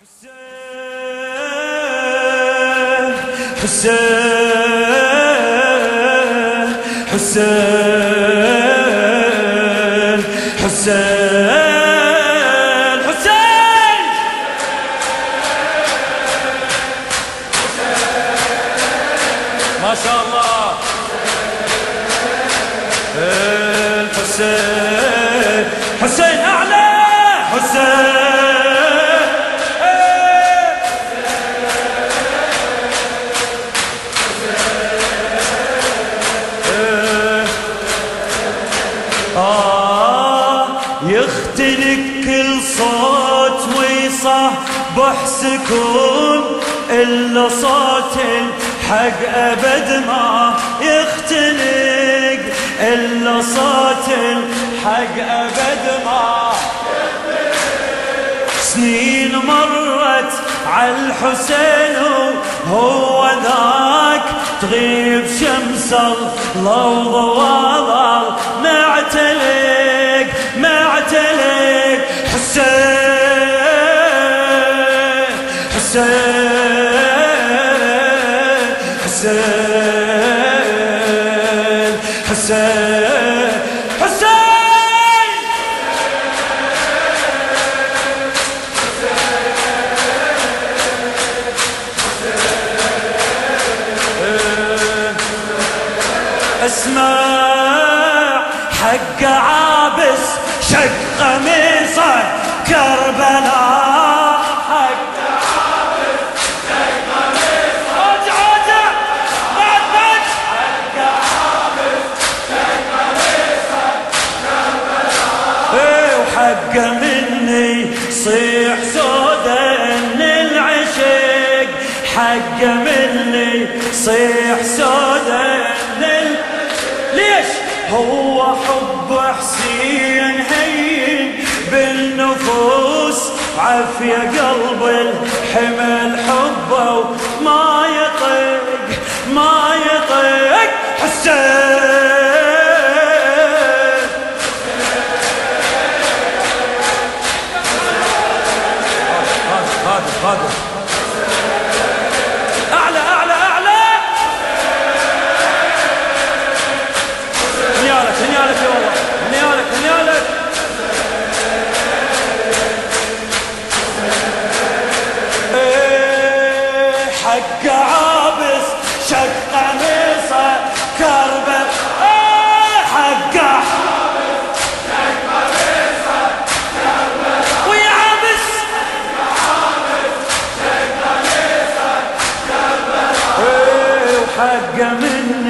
حسين حسين حسين حسين ما شاء الله الحسين ويصبح سكون إلا صوت الحق أبد ما يختلق. إلا صوت الحق أبد ما سنين مرت على الحسين وهو ذاك تغيب شمس الله وظل حسين حسين حسين حسين. اسمع حق عابس شق قميصه كربلاء. صيح سودا إن العشق حقه مني صيح سودا إن ليش؟ هو حب حسين هين بالنفوس عافية قلب الحمل حبه وما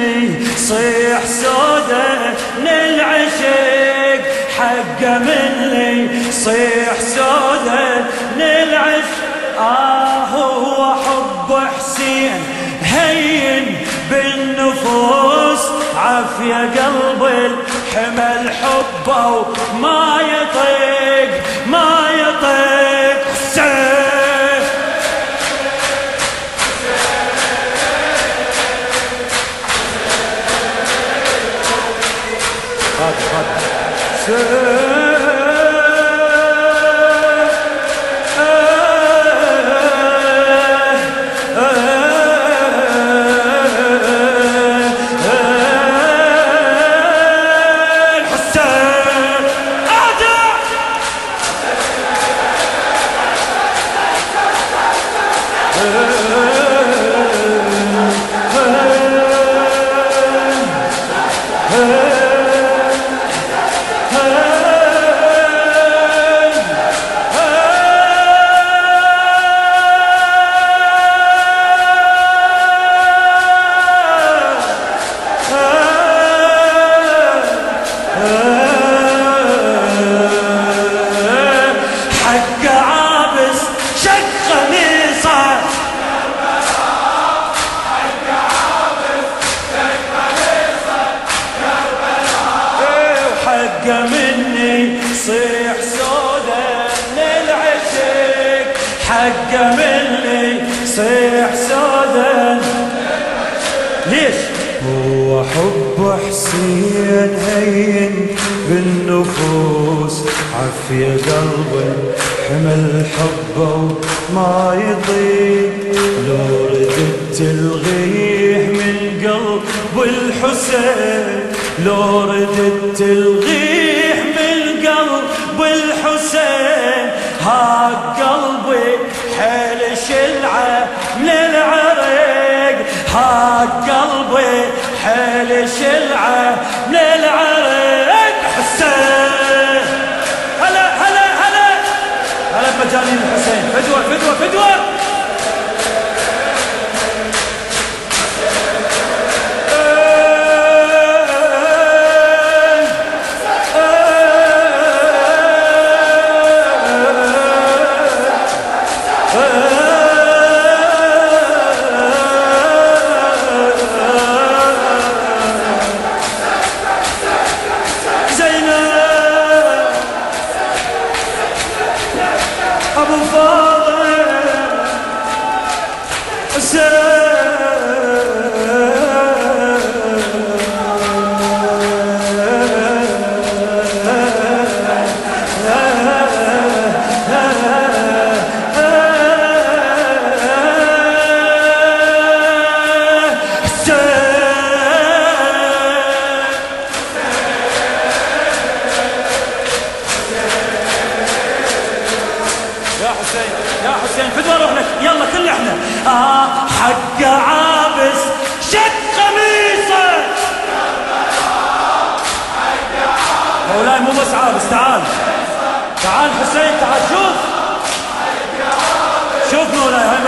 مني صيح سودا نلعشق حقه مني صيح سودا نلعشق آه هو حب حسين هين بالنفوس. عافية قلب الحمل حبه وما يطيق ما يطيق. Yeah. حقه مني صيح سودا ليش؟ هو حب حسين هين بالنفوس عافية قلبي حمل حبه ما يطيق. لو ردت تلغيه من قلب الحسين لو ردت تلغيه من قلب الحسين ها قلبي بمجانين الحسين فدوه فدوه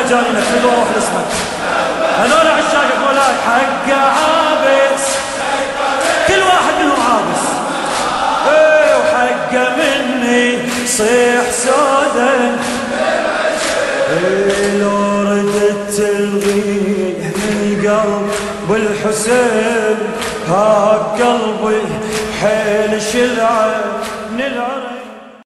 مولاي هاي مجانينك كل روح لاسمك. هذول عشاقك مولاي حق عابس. كل واحد منهم عابس. إيه وحقه مني صيح سودا إيه لو ردت تلغيه من قلب الحسين ها قلبي حيل شلعه من العرب